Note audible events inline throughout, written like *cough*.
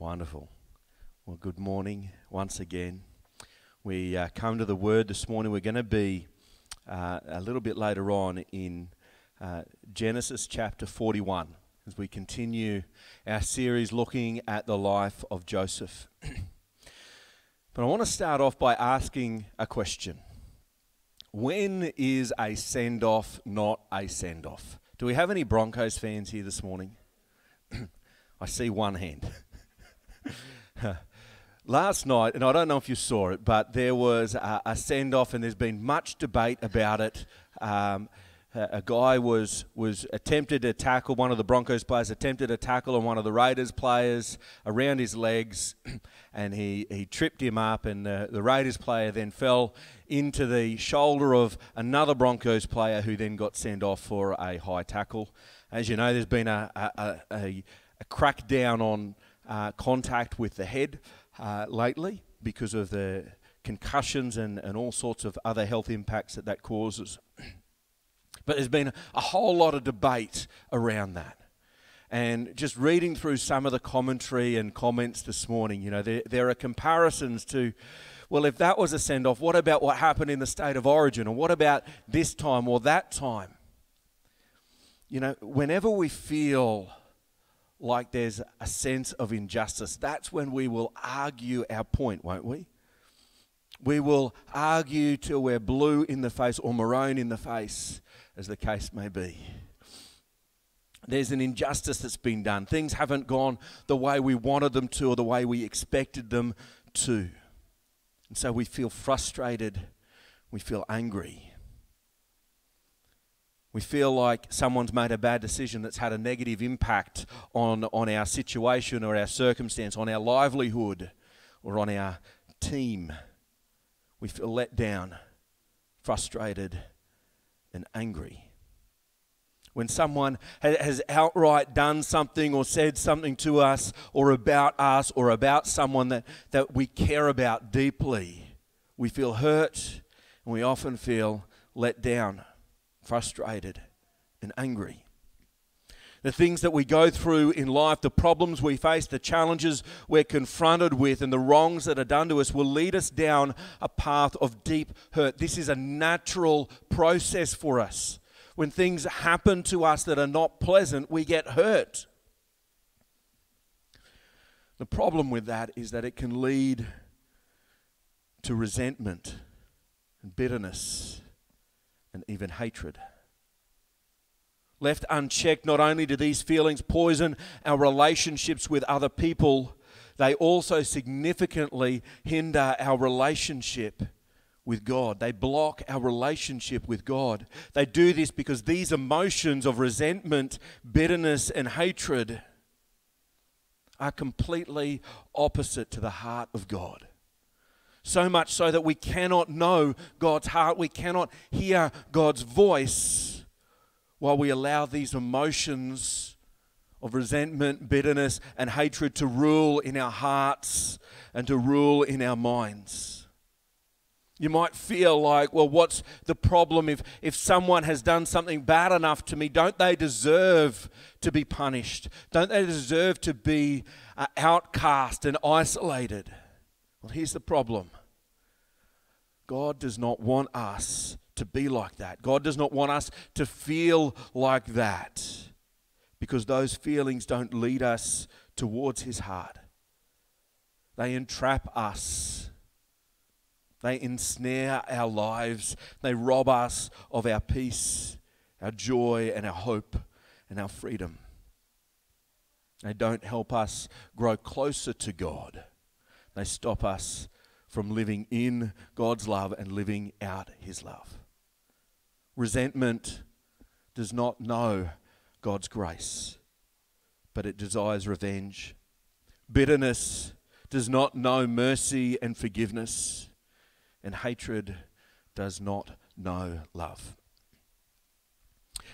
Wonderful. Well, good morning once again. We uh, come to the Word this morning. We're going to be uh, a little bit later on in uh, Genesis chapter 41 as we continue our series looking at the life of Joseph. *clears throat* but I want to start off by asking a question When is a send off not a send off? Do we have any Broncos fans here this morning? *clears throat* I see one hand. *laughs* *laughs* Last night, and I don't know if you saw it, but there was a, a send off, and there's been much debate about it. Um, a, guy was was attempted to tackle one of the Broncos players, attempted to tackle on one of the Raiders players around his legs, *clears throat* and he, he tripped him up, and the, the Raiders player then fell into the shoulder of another Broncos player who then got sent off for a high tackle. As you know, there's been a, a, a, a crackdown on uh, contact with the head uh, lately because of the concussions and, and all sorts of other health impacts that that causes. *clears throat* but there's been a whole lot of debate around that. And just reading through some of the commentary and comments this morning, you know, there, there are comparisons to, well, if that was a send off, what about what happened in the state of origin? Or what about this time or that time? You know, whenever we feel like there's a sense of injustice, that's when we will argue our point, won't we? We will argue till we're blue in the face or maroon in the face, as the case may be. There's an injustice that's been done. Things haven't gone the way we wanted them to or the way we expected them to. And so we feel frustrated, we feel angry. We feel like someone's made a bad decision that's had a negative impact on, on our situation or our circumstance, on our livelihood or on our team. We feel let down, frustrated, and angry. When someone has outright done something or said something to us or about us or about someone that, that we care about deeply, we feel hurt and we often feel let down frustrated, and angry. The things that we go through in life, the problems we face, the challenges we're confronted with, and the wrongs that are done to us will lead us down a path of deep hurt. This is a natural process for us. When things happen to us that are not pleasant, we get hurt. The problem with that is that it can lead to resentment and bitterness and even hatred. Left unchecked, not only do these feelings poison our relationships with other people, they also significantly hinder our relationship with God. They block our relationship with God. They do this because these emotions of resentment, bitterness, and hatred are completely opposite to the heart of God. So much so that we cannot know God's heart, we cannot hear God's voice while we allow these emotions of resentment, bitterness, and hatred to rule in our hearts and to rule in our minds. You might feel like, well, what's the problem if, if someone has done something bad enough to me? Don't they deserve to be punished? Don't they deserve to be uh, outcast and isolated? Well, here's the problem God does not want us to be like that. God does not want us to feel like that because those feelings don't lead us towards His heart. They entrap us, they ensnare our lives, they rob us of our peace, our joy, and our hope and our freedom. They don't help us grow closer to God. They stop us from living in God's love and living out His love. Resentment does not know God's grace, but it desires revenge. Bitterness does not know mercy and forgiveness, and hatred does not know love.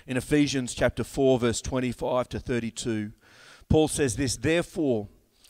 In Ephesians chapter 4 verse 25 to 32, Paul says this, therefore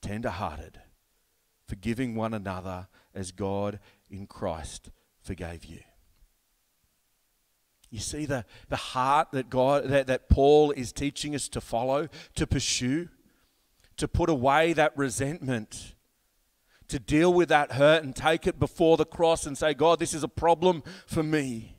tender hearted, forgiving one another as God in Christ forgave you. You see the, the heart that God that, that Paul is teaching us to follow, to pursue, to put away that resentment, to deal with that hurt and take it before the cross and say, God, this is a problem for me.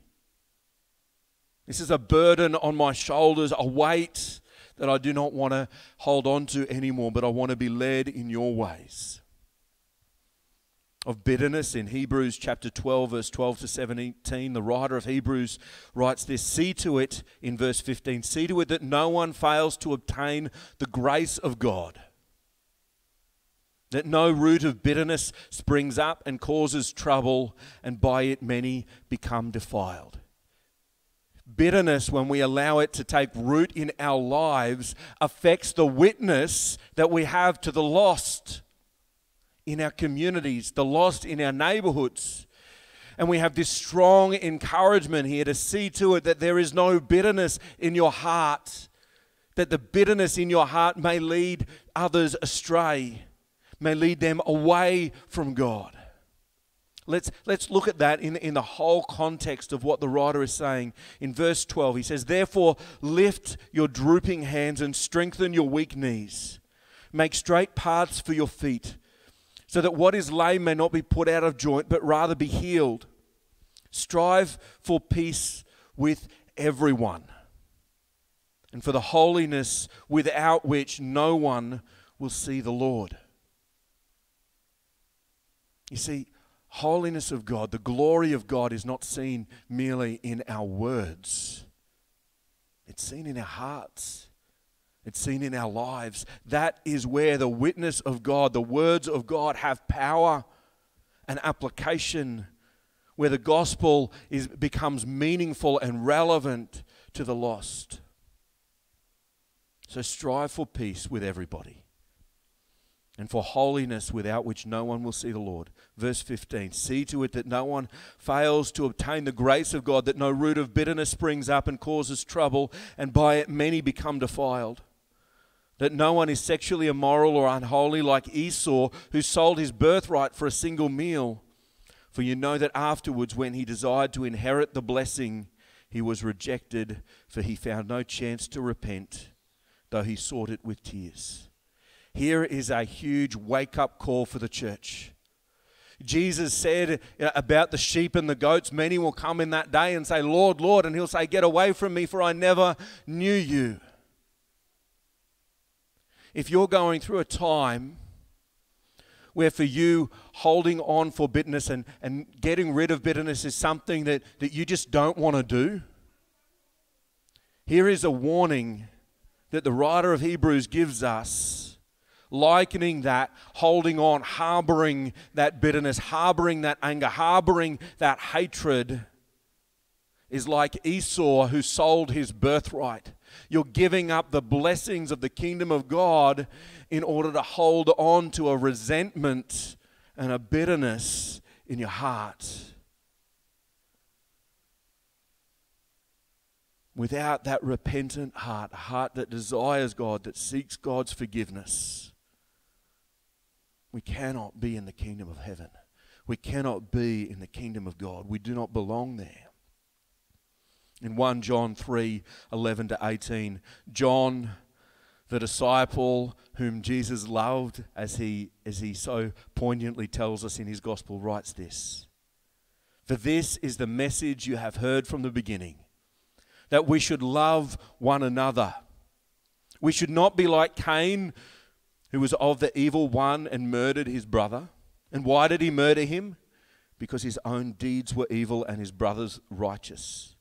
This is a burden on my shoulders, a weight that I do not want to hold on to anymore, but I want to be led in your ways of bitterness in Hebrews chapter 12, verse 12 to 17. The writer of Hebrews writes this See to it in verse 15 see to it that no one fails to obtain the grace of God, that no root of bitterness springs up and causes trouble, and by it many become defiled. Bitterness, when we allow it to take root in our lives, affects the witness that we have to the lost in our communities, the lost in our neighborhoods. And we have this strong encouragement here to see to it that there is no bitterness in your heart, that the bitterness in your heart may lead others astray, may lead them away from God. Let's, let's look at that in, in the whole context of what the writer is saying. In verse 12, he says, Therefore, lift your drooping hands and strengthen your weak knees. Make straight paths for your feet so that what is lame may not be put out of joint, but rather be healed. Strive for peace with everyone and for the holiness without which no one will see the Lord. You see, holiness of God, the glory of God is not seen merely in our words, it's seen in our hearts. It's seen in our lives. That is where the witness of God, the words of God, have power and application, where the gospel is, becomes meaningful and relevant to the lost. So strive for peace with everybody and for holiness without which no one will see the Lord. Verse 15 See to it that no one fails to obtain the grace of God, that no root of bitterness springs up and causes trouble, and by it many become defiled that no one is sexually immoral or unholy like Esau, who sold his birthright for a single meal. For you know that afterwards, when he desired to inherit the blessing, he was rejected, for he found no chance to repent, though he sought it with tears. Here is a huge wake up call for the church. Jesus said about the sheep and the goats, many will come in that day and say, Lord, Lord, and he'll say, Get away from me, for I never knew you if you're going through a time where for you holding on for bitterness and, and getting rid of bitterness is something that, that you just don't want to do, here is a warning that the writer of Hebrews gives us, likening that, holding on, harboring that bitterness, harboring that anger, harboring that hatred, is like Esau who sold his birthright. You're giving up the blessings of the kingdom of God in order to hold on to a resentment and a bitterness in your heart. Without that repentant heart, a heart that desires God, that seeks God's forgiveness, we cannot be in the kingdom of heaven. We cannot be in the kingdom of God. We do not belong there in 1 John 3 11 to 18. John, the disciple whom Jesus loved, as he, as he so poignantly tells us in his gospel, writes this For this is the message you have heard from the beginning that we should love one another. We should not be like Cain, who was of the evil one and murdered his brother. And why did he murder him? Because his own deeds were evil and his brother's righteous.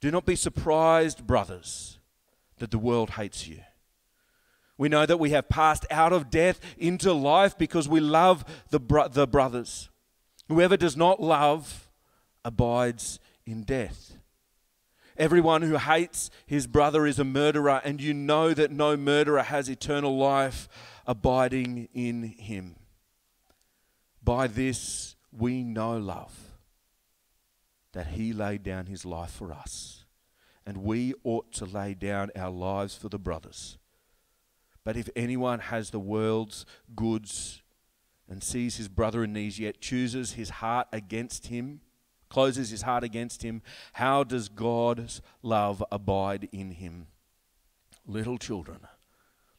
Do not be surprised, brothers, that the world hates you. We know that we have passed out of death into life because we love the, bro- the brothers. Whoever does not love abides in death. Everyone who hates his brother is a murderer, and you know that no murderer has eternal life abiding in him. By this we know love, that he laid down his life for us, and we ought to lay down our lives for the brothers. But if anyone has the world's goods and sees his brother in need, yet chooses his heart against him, closes his heart against him, how does God's love abide in him? Little children,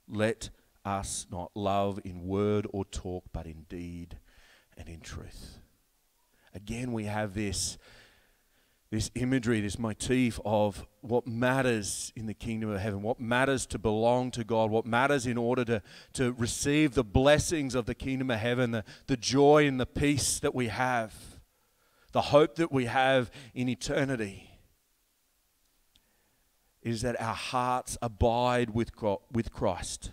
let us not love in word or talk, but in deed and in truth. Again, we have this, this imagery, this motif of what matters in the kingdom of heaven, what matters to belong to God, what matters in order to, to receive the blessings of the kingdom of heaven, the, the joy and the peace that we have the hope that we have in eternity is that our hearts abide with, Christ,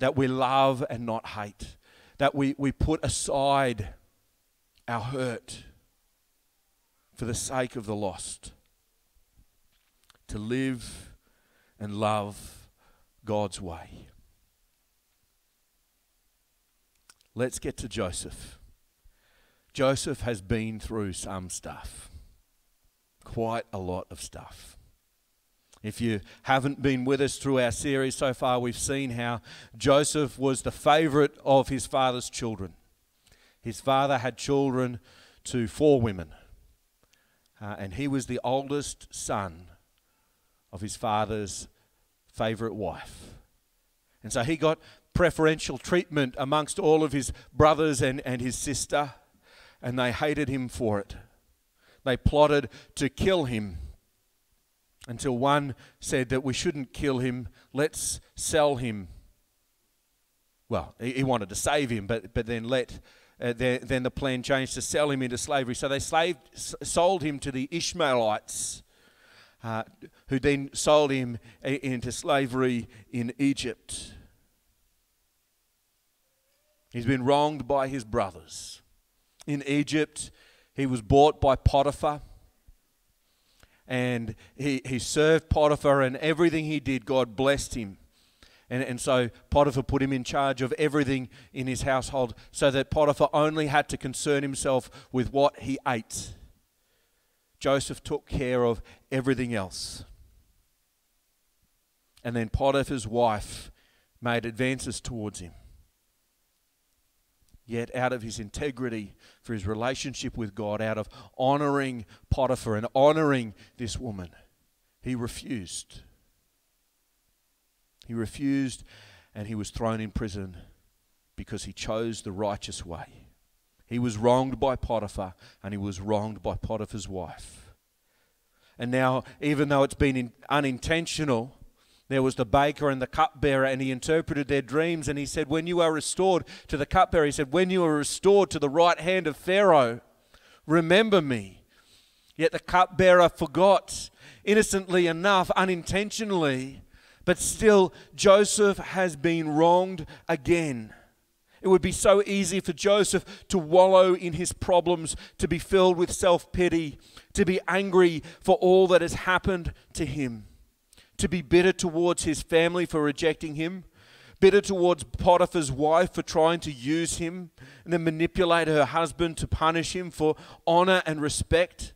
that we love and not hate, that we, we put aside our hurt for the sake of the lost, to live and love God's way. Let's get to Joseph. Joseph has been through some stuff, quite a lot of stuff. If you haven't been with us through our series so far, we've seen how Joseph was the favorite of his father's children. His father had children to four women, uh, and he was the oldest son of his father's favorite wife. And so he got preferential treatment amongst all of his brothers and, and his sister and they hated him for it. They plotted to kill him until one said that we shouldn't kill him, let's sell him. Well, he, wanted to save him, but, but then let. Uh, then, then the plan changed to sell him into slavery. So they slaved, sold him to the Ishmaelites, uh, who then sold him into slavery in Egypt. He's been wronged by his brothers in Egypt. He was bought by Potiphar. And he, he served Potiphar, and everything he did, God blessed him. And, and so Potiphar put him in charge of everything in his household so that Potiphar only had to concern himself with what he ate. Joseph took care of everything else. And then Potiphar's wife made advances towards him. Yet, out of his integrity for his relationship with God, out of honoring Potiphar and honoring this woman, he refused. He refused and he was thrown in prison because he chose the righteous way. He was wronged by Potiphar and he was wronged by Potiphar's wife. And now, even though it's been unintentional, there was the baker and the cupbearer, and he interpreted their dreams. And he said, When you are restored to the cupbearer, he said, When you are restored to the right hand of Pharaoh, remember me. Yet the cupbearer forgot, innocently enough, unintentionally, but still, Joseph has been wronged again. It would be so easy for Joseph to wallow in his problems, to be filled with self pity, to be angry for all that has happened to him to be bitter towards his family for rejecting him, bitter towards Potiphar's wife for trying to use him, and then manipulate her husband to punish him for honor and respect.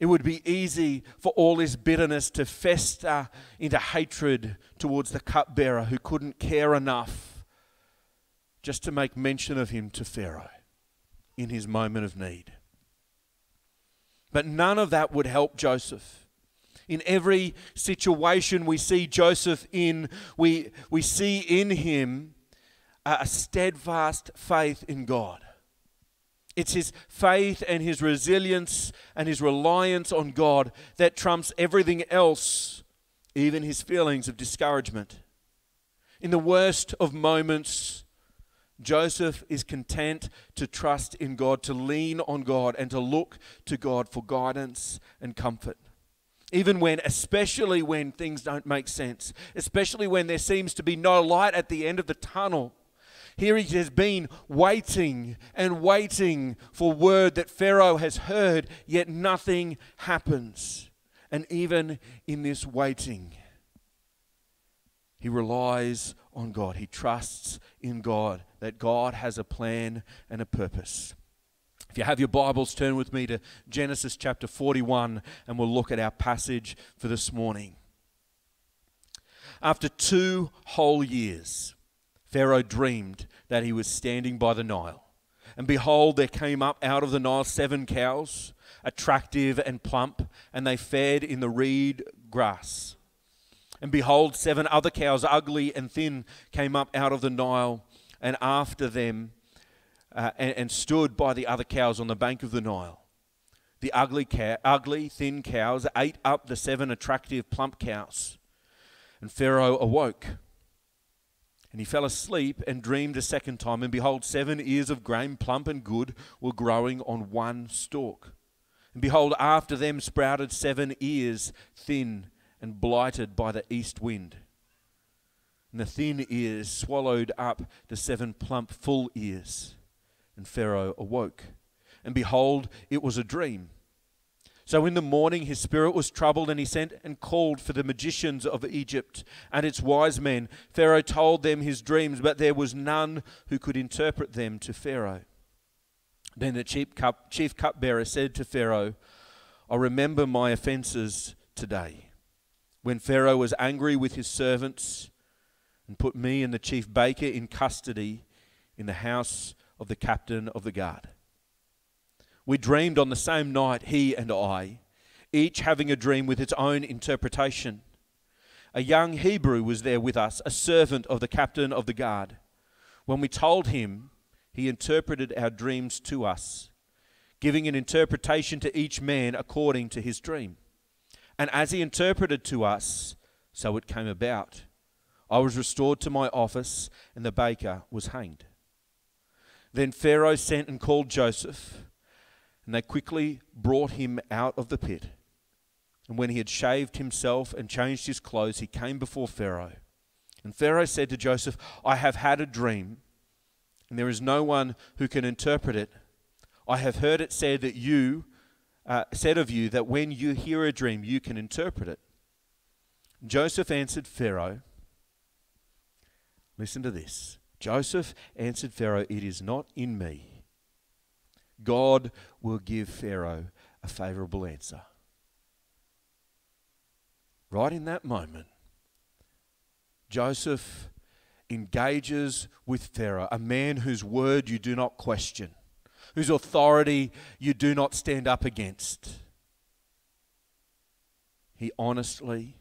It would be easy for all his bitterness to fester into hatred towards the cupbearer who couldn't care enough just to make mention of him to Pharaoh in his moment of need. But none of that would help Joseph. In every situation we see Joseph in, we, we see in him a steadfast faith in God. It's his faith and his resilience and his reliance on God that trumps everything else, even his feelings of discouragement. In the worst of moments, Joseph is content to trust in God, to lean on God, and to look to God for guidance and comfort. Even when, especially when things don't make sense, especially when there seems to be no light at the end of the tunnel. Here he has been waiting and waiting for word that Pharaoh has heard, yet nothing happens. And even in this waiting, he relies on God. He trusts in God, that God has a plan and a purpose. If you have your Bibles, turn with me to Genesis chapter 41 and we'll look at our passage for this morning. After two whole years, Pharaoh dreamed that he was standing by the Nile. And behold, there came up out of the Nile seven cows, attractive and plump, and they fed in the reed grass. And behold, seven other cows, ugly and thin, came up out of the Nile, and after them, uh, and, and, stood by the other cows on the bank of the Nile. The ugly, cow, ugly, thin cows ate up the seven attractive, plump cows. And Pharaoh awoke. And he fell asleep and dreamed a second time. And behold, seven ears of grain, plump and good, were growing on one stalk. And behold, after them sprouted seven ears, thin and blighted by the east wind. And the thin ears swallowed up the seven plump, full ears. And Pharaoh awoke. And behold, it was a dream. So in the morning his spirit was troubled, and he sent and called for the magicians of Egypt and its wise men. Pharaoh told them his dreams, but there was none who could interpret them to Pharaoh. Then the chief, cup, chief cupbearer said to Pharaoh, I remember my offenses today when Pharaoh was angry with his servants and put me and the chief baker in custody in the house of the captain of the guard. We dreamed on the same night, he and I, each having a dream with its own interpretation. A young Hebrew was there with us, a servant of the captain of the guard. When we told him, he interpreted our dreams to us, giving an interpretation to each man according to his dream. And as he interpreted to us, so it came about. I was restored to my office, and the baker was hanged. Then Pharaoh sent and called Joseph, and they quickly brought him out of the pit. And when he had shaved himself and changed his clothes, he came before Pharaoh. And Pharaoh said to Joseph, I have had a dream, and there is no one who can interpret it. I have heard it said that you uh, said of you that when you hear a dream, you can interpret it. Joseph answered Pharaoh, Listen to this. Joseph answered Pharaoh, It is not in me. God will give Pharaoh a favorable answer. Right in that moment, Joseph engages with Pharaoh, a man whose word you do not question whose authority you do not stand up against. He honestly,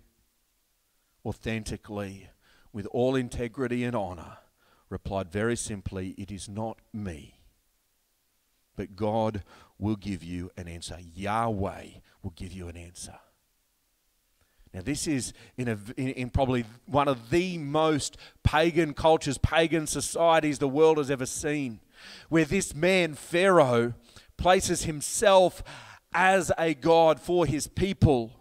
authentically, with all integrity and honor, replied very simply, It is not me, but God will give you an answer. Yahweh will give you an answer. Now, this is in, a, in, in, probably one of the most pagan cultures, pagan societies the world has ever seen where this man, Pharaoh, places himself as a God for his people.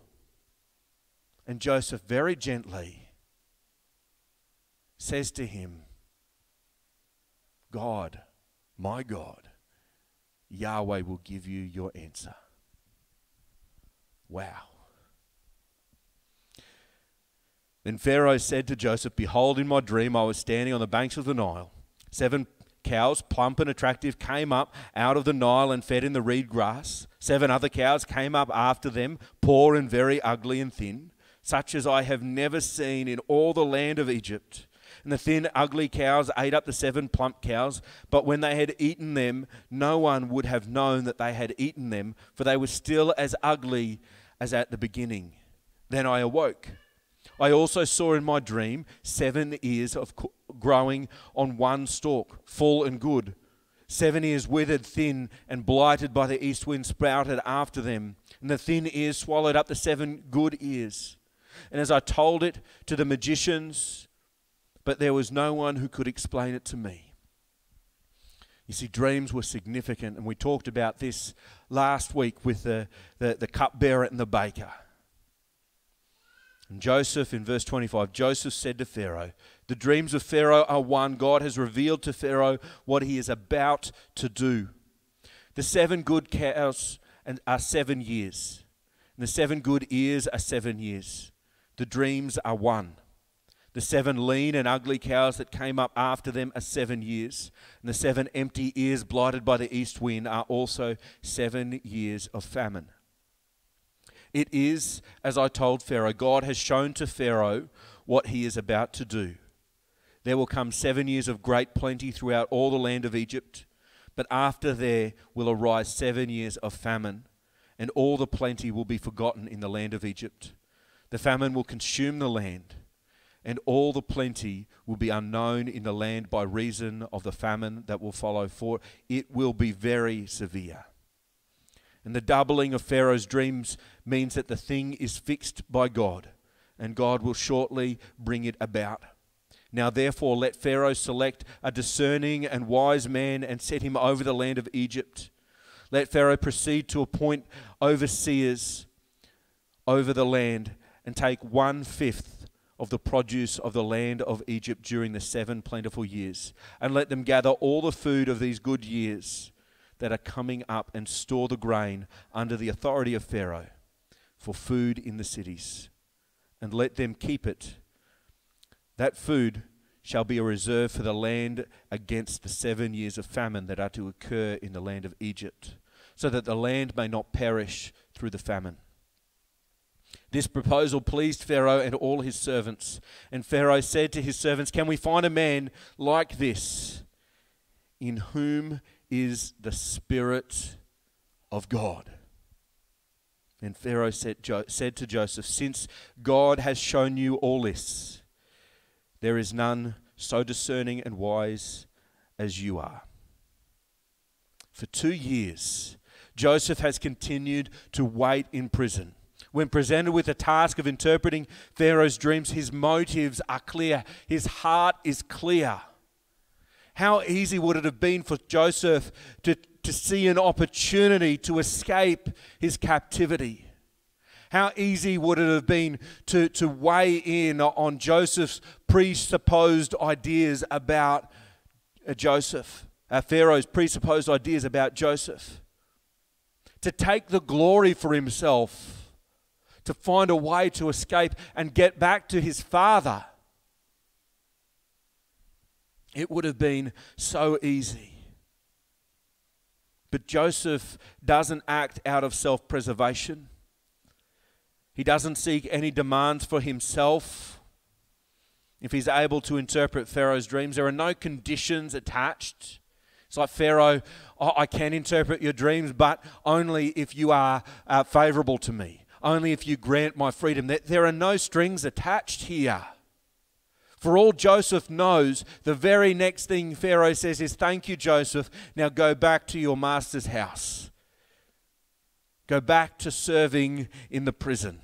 And Joseph very gently says to him, God, my God, Yahweh will give you your answer. Wow. Then Pharaoh said to Joseph, Behold, in my dream I was standing on the banks of the Nile. Seven cows, plump and attractive, came up out of the Nile and fed in the reed grass. Seven other cows came up after them, poor and very ugly and thin, such as I have never seen in all the land of Egypt. And the thin, ugly cows ate up the seven plump cows, but when they had eaten them, no one would have known that they had eaten them, for they were still as ugly as at the beginning. Then I awoke. I also saw in my dream seven ears of growing on one stalk, full and good. Seven ears withered, thin, and blighted by the east wind sprouted after them, and the thin ears swallowed up the seven good ears. And as I told it to the magicians, but there was no one who could explain it to me. You see, dreams were significant, and we talked about this last week with the, the, the cupbearer and the baker. And Joseph, in verse 25, Joseph said to Pharaoh, The dreams of Pharaoh are one. God has revealed to Pharaoh what he is about to do. The seven good cows are seven years, and the seven good ears are seven years. The dreams are one. The seven lean and ugly cows that came up after them are seven years, and the seven empty ears blighted by the east wind are also seven years of famine. It is, as I told Pharaoh, God has shown to Pharaoh what he is about to do. There will come seven years of great plenty throughout all the land of Egypt, but after there will arise seven years of famine, and all the plenty will be forgotten in the land of Egypt. The famine will consume the land and all the plenty will be unknown in the land by reason of the famine that will follow, for it will be very severe. And the doubling of Pharaoh's dreams means that the thing is fixed by God, and God will shortly bring it about. Now, therefore, let Pharaoh select a discerning and wise man and set him over the land of Egypt. Let Pharaoh proceed to appoint overseers over the land and take one fifth of the produce of the land of Egypt during the seven plentiful years, and let them gather all the food of these good years that are coming up and store the grain under the authority of Pharaoh for food in the cities, and let them keep it. That food shall be a reserve for the land against the seven years of famine that are to occur in the land of Egypt, so that the land may not perish through the famine. This proposal pleased Pharaoh and all his servants. And Pharaoh said to his servants, Can we find a man like this in whom is the Spirit of God? And Pharaoh said, said to Joseph, Since God has shown you all this, there is none so discerning and wise as you are. For two years, Joseph has continued to wait in prison. When presented with the task of interpreting Pharaoh's dreams, his motives are clear, his heart is clear. How easy would it have been for Joseph to, to see an opportunity to escape his captivity? How easy would it have been to, to weigh in on Joseph's presupposed ideas about uh, Joseph, uh, Pharaoh's presupposed ideas about Joseph? To take the glory for himself to find a way to escape and get back to his father. It would have been so easy. But Joseph doesn't act out of self preservation. He doesn't seek any demands for himself. If he's able to interpret Pharaoh's dreams, there are no conditions attached. It's like Pharaoh, oh, I can interpret your dreams, but only if you are uh, favorable to me only if you grant my freedom. That There are no strings attached here. For all Joseph knows, the very next thing Pharaoh says is, Thank you, Joseph. Now go back to your master's house. Go back to serving in the prison.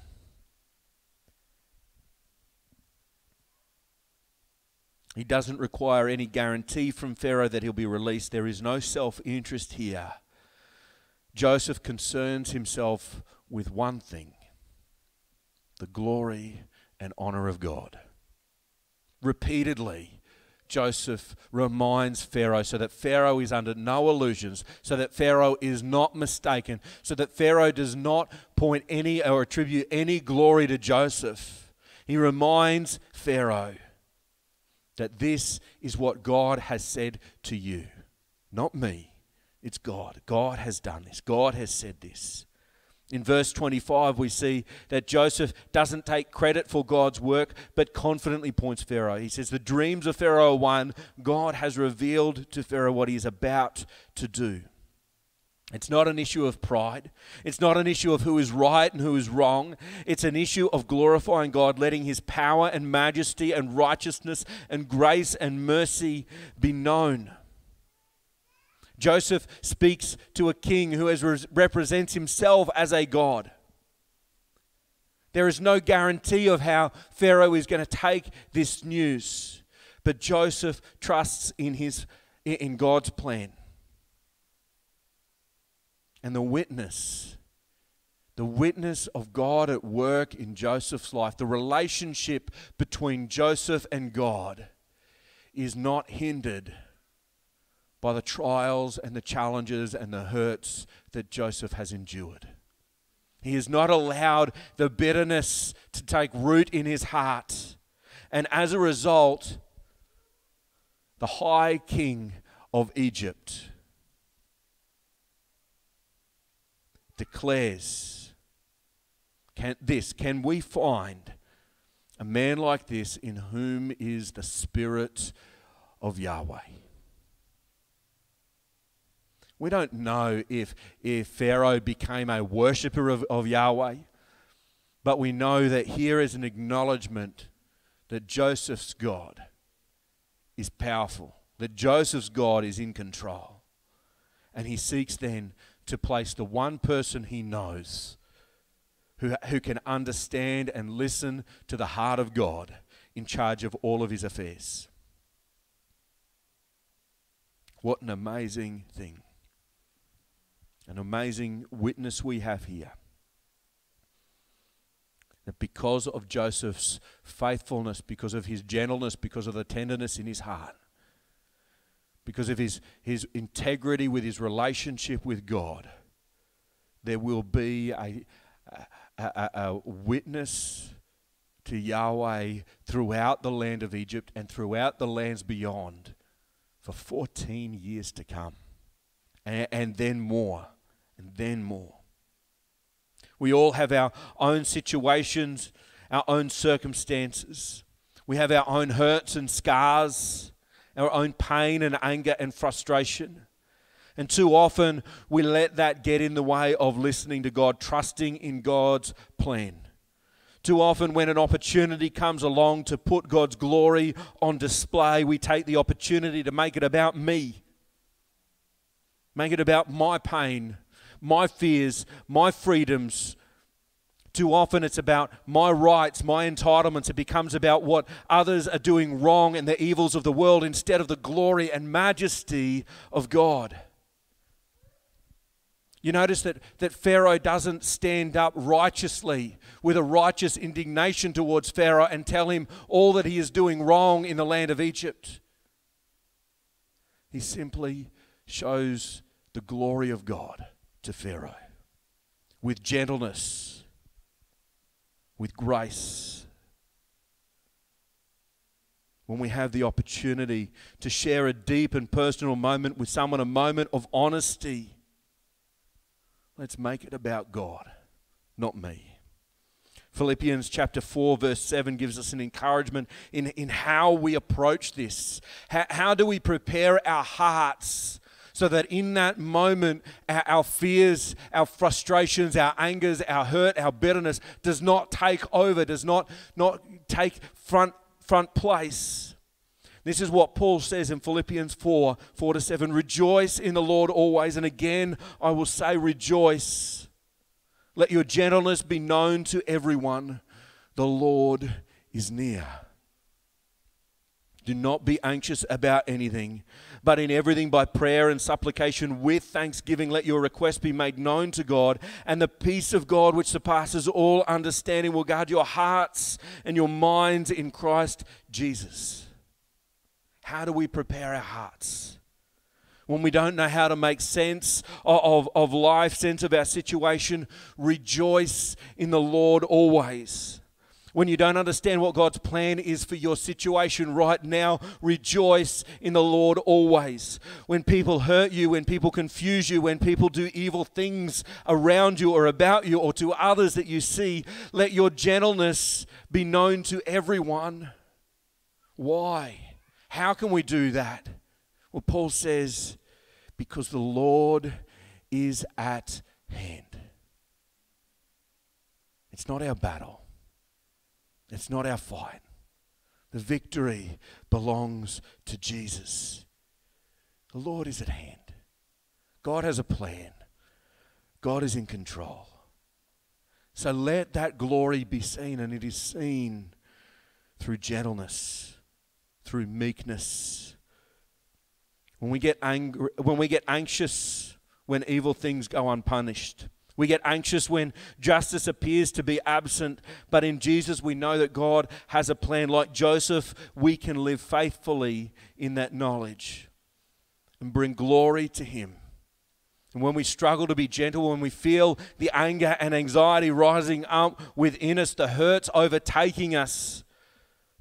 He doesn't require any guarantee from Pharaoh that he'll be released. There is no self interest here. Joseph concerns himself with one thing the glory and honor of God. Repeatedly, Joseph reminds Pharaoh so that Pharaoh is under no illusions, so that Pharaoh is not mistaken, so that Pharaoh does not point any or attribute any glory to Joseph. He reminds Pharaoh that this is what God has said to you, not me. It's God. God has done this. God has said this. In verse 25, we see that Joseph doesn't take credit for God's work, but confidently points Pharaoh. He says, The dreams of Pharaoh are one. God has revealed to Pharaoh what he is about to do. It's not an issue of pride. It's not an issue of who is right and who is wrong. It's an issue of glorifying God, letting his power and majesty and righteousness and grace and mercy be known. Joseph speaks to a king who has, represents himself as a god. There is no guarantee of how Pharaoh is going to take this news. but Joseph trusts in his in God's plan. And the witness the witness of God at work in Joseph's life, the relationship between Joseph and God is not hindered by the trials and the challenges and the hurts that Joseph has endured. He has not allowed the bitterness to take root in his heart. And as a result, the high king of Egypt declares can, this Can we find a man like this in whom is the Spirit of Yahweh? We don't know if, if Pharaoh became a worshiper of, of Yahweh, but we know that here is an acknowledgement that Joseph's God is powerful, that Joseph's God is in control. And he seeks then to place the one person he knows who, who can understand and listen to the heart of God in charge of all of his affairs. What an amazing thing. An amazing witness we have here. That because of Joseph's faithfulness, because of his gentleness, because of the tenderness in his heart, because of his, his integrity with his relationship with God, there will be a, a, a, a witness to Yahweh throughout the land of Egypt and throughout the lands beyond for 14 years to come. And, and then more and then more. We all have our own situations, our own circumstances. We have our own hurts and scars, our own pain and anger and frustration. And too often we let that get in the way of listening to God, trusting in God's plan. Too often, when an opportunity comes along to put God's glory on display, we take the opportunity to make it about me, make it about my pain, my fears, my freedoms. Too often it's about my rights, my entitlements. It becomes about what others are doing wrong and the evils of the world instead of the glory and majesty of God. You notice that, that Pharaoh doesn't stand up righteously with a righteous indignation towards Pharaoh and tell him all that he is doing wrong in the land of Egypt. He simply shows the glory of God to Pharaoh with gentleness, with grace. When we have the opportunity to share a deep and personal moment with someone, a moment of honesty, let's make it about God, not me. Philippians chapter 4, verse 7 gives us an encouragement in, in how we approach this. How, how do we prepare our hearts so that in that moment, our, our, fears, our frustrations, our angers, our hurt, our bitterness does not take over, does not, not take front, front place. This is what Paul says in Philippians 4 4 to 7. Rejoice in the Lord always. And again, I will say, rejoice. Let your gentleness be known to everyone. The Lord is near. Do not be anxious about anything, but in everything by prayer and supplication with thanksgiving, let your request be made known to God. And the peace of God, which surpasses all understanding, will guard your hearts and your minds in Christ Jesus. How do we prepare our hearts? When we don't know how to make sense of, of, of life, sense of our situation, rejoice in the Lord always. When you don't understand what God's plan is for your situation right now, rejoice in the Lord always. When people hurt you, when people confuse you, when people do evil things around you or about you or to others that you see, let your gentleness be known to everyone. Why? How can we do that? Well, Paul says, because the Lord is at hand. It's not our battle. It's not our fight. The victory belongs to Jesus. The Lord is at hand. God has a plan. God is in control. So let that glory be seen, and it is seen through gentleness, through meekness. When we get angry, when we get anxious when evil things go unpunished. We get anxious when justice appears to be absent, but in Jesus we know that God has a plan. Like Joseph, we can live faithfully in that knowledge and bring glory to Him. And when we struggle to be gentle, when we feel the anger and anxiety rising up within us, the hurts overtaking us,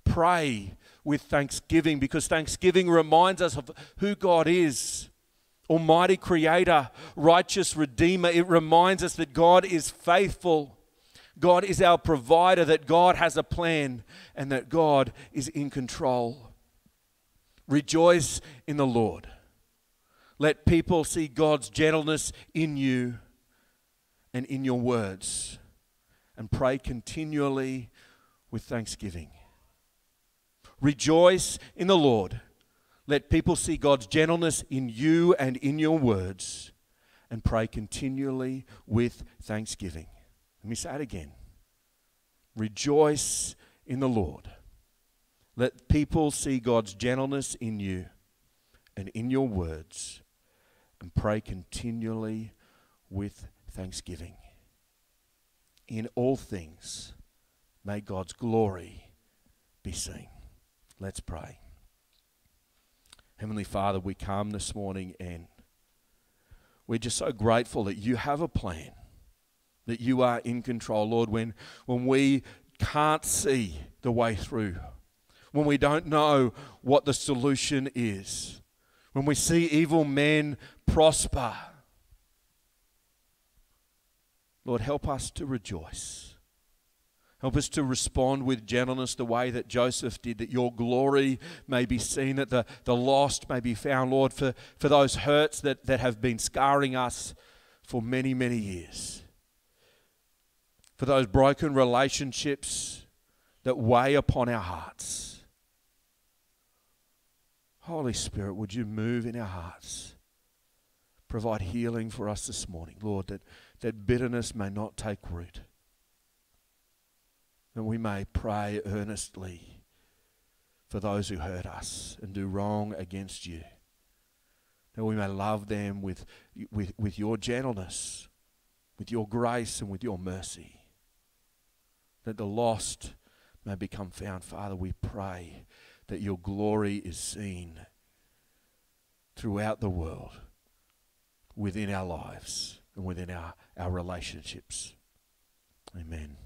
pray with thanksgiving because thanksgiving reminds us of who God is. Almighty Creator, righteous Redeemer. It reminds us that God is faithful. God is our provider, that God has a plan, and that God is in control. Rejoice in the Lord. Let people see God's gentleness in you and in your words. And pray continually with thanksgiving. Rejoice in the Lord. Let people see God's gentleness in you and in your words. And pray continually with thanksgiving. Let me say it again. Rejoice in the Lord. Let people see God's gentleness in you and in your words and pray continually with thanksgiving. In all things, may God's glory be seen. Let's pray. Heavenly Father, we come this morning and we're just so grateful that you have a plan, that you are in control, Lord, when, when we can't see the way through, when we don't know what the solution is, when we see evil men prosper. Lord, help us to rejoice. Help us to respond with gentleness the way that Joseph did, that your glory may be seen, that the, the lost may be found, Lord, for, for those hurts that, that have been scarring us for many, many years. For those broken relationships that weigh upon our hearts. Holy Spirit, would you move in our hearts? Provide healing for us this morning, Lord, that, that bitterness may not take root and we may pray earnestly for those who hurt us and do wrong against you. That we may love them with, with, with your gentleness, with your grace, and with your mercy. That the lost may become found. Father, we pray that your glory is seen throughout the world, within our lives, and within our, our relationships. Amen.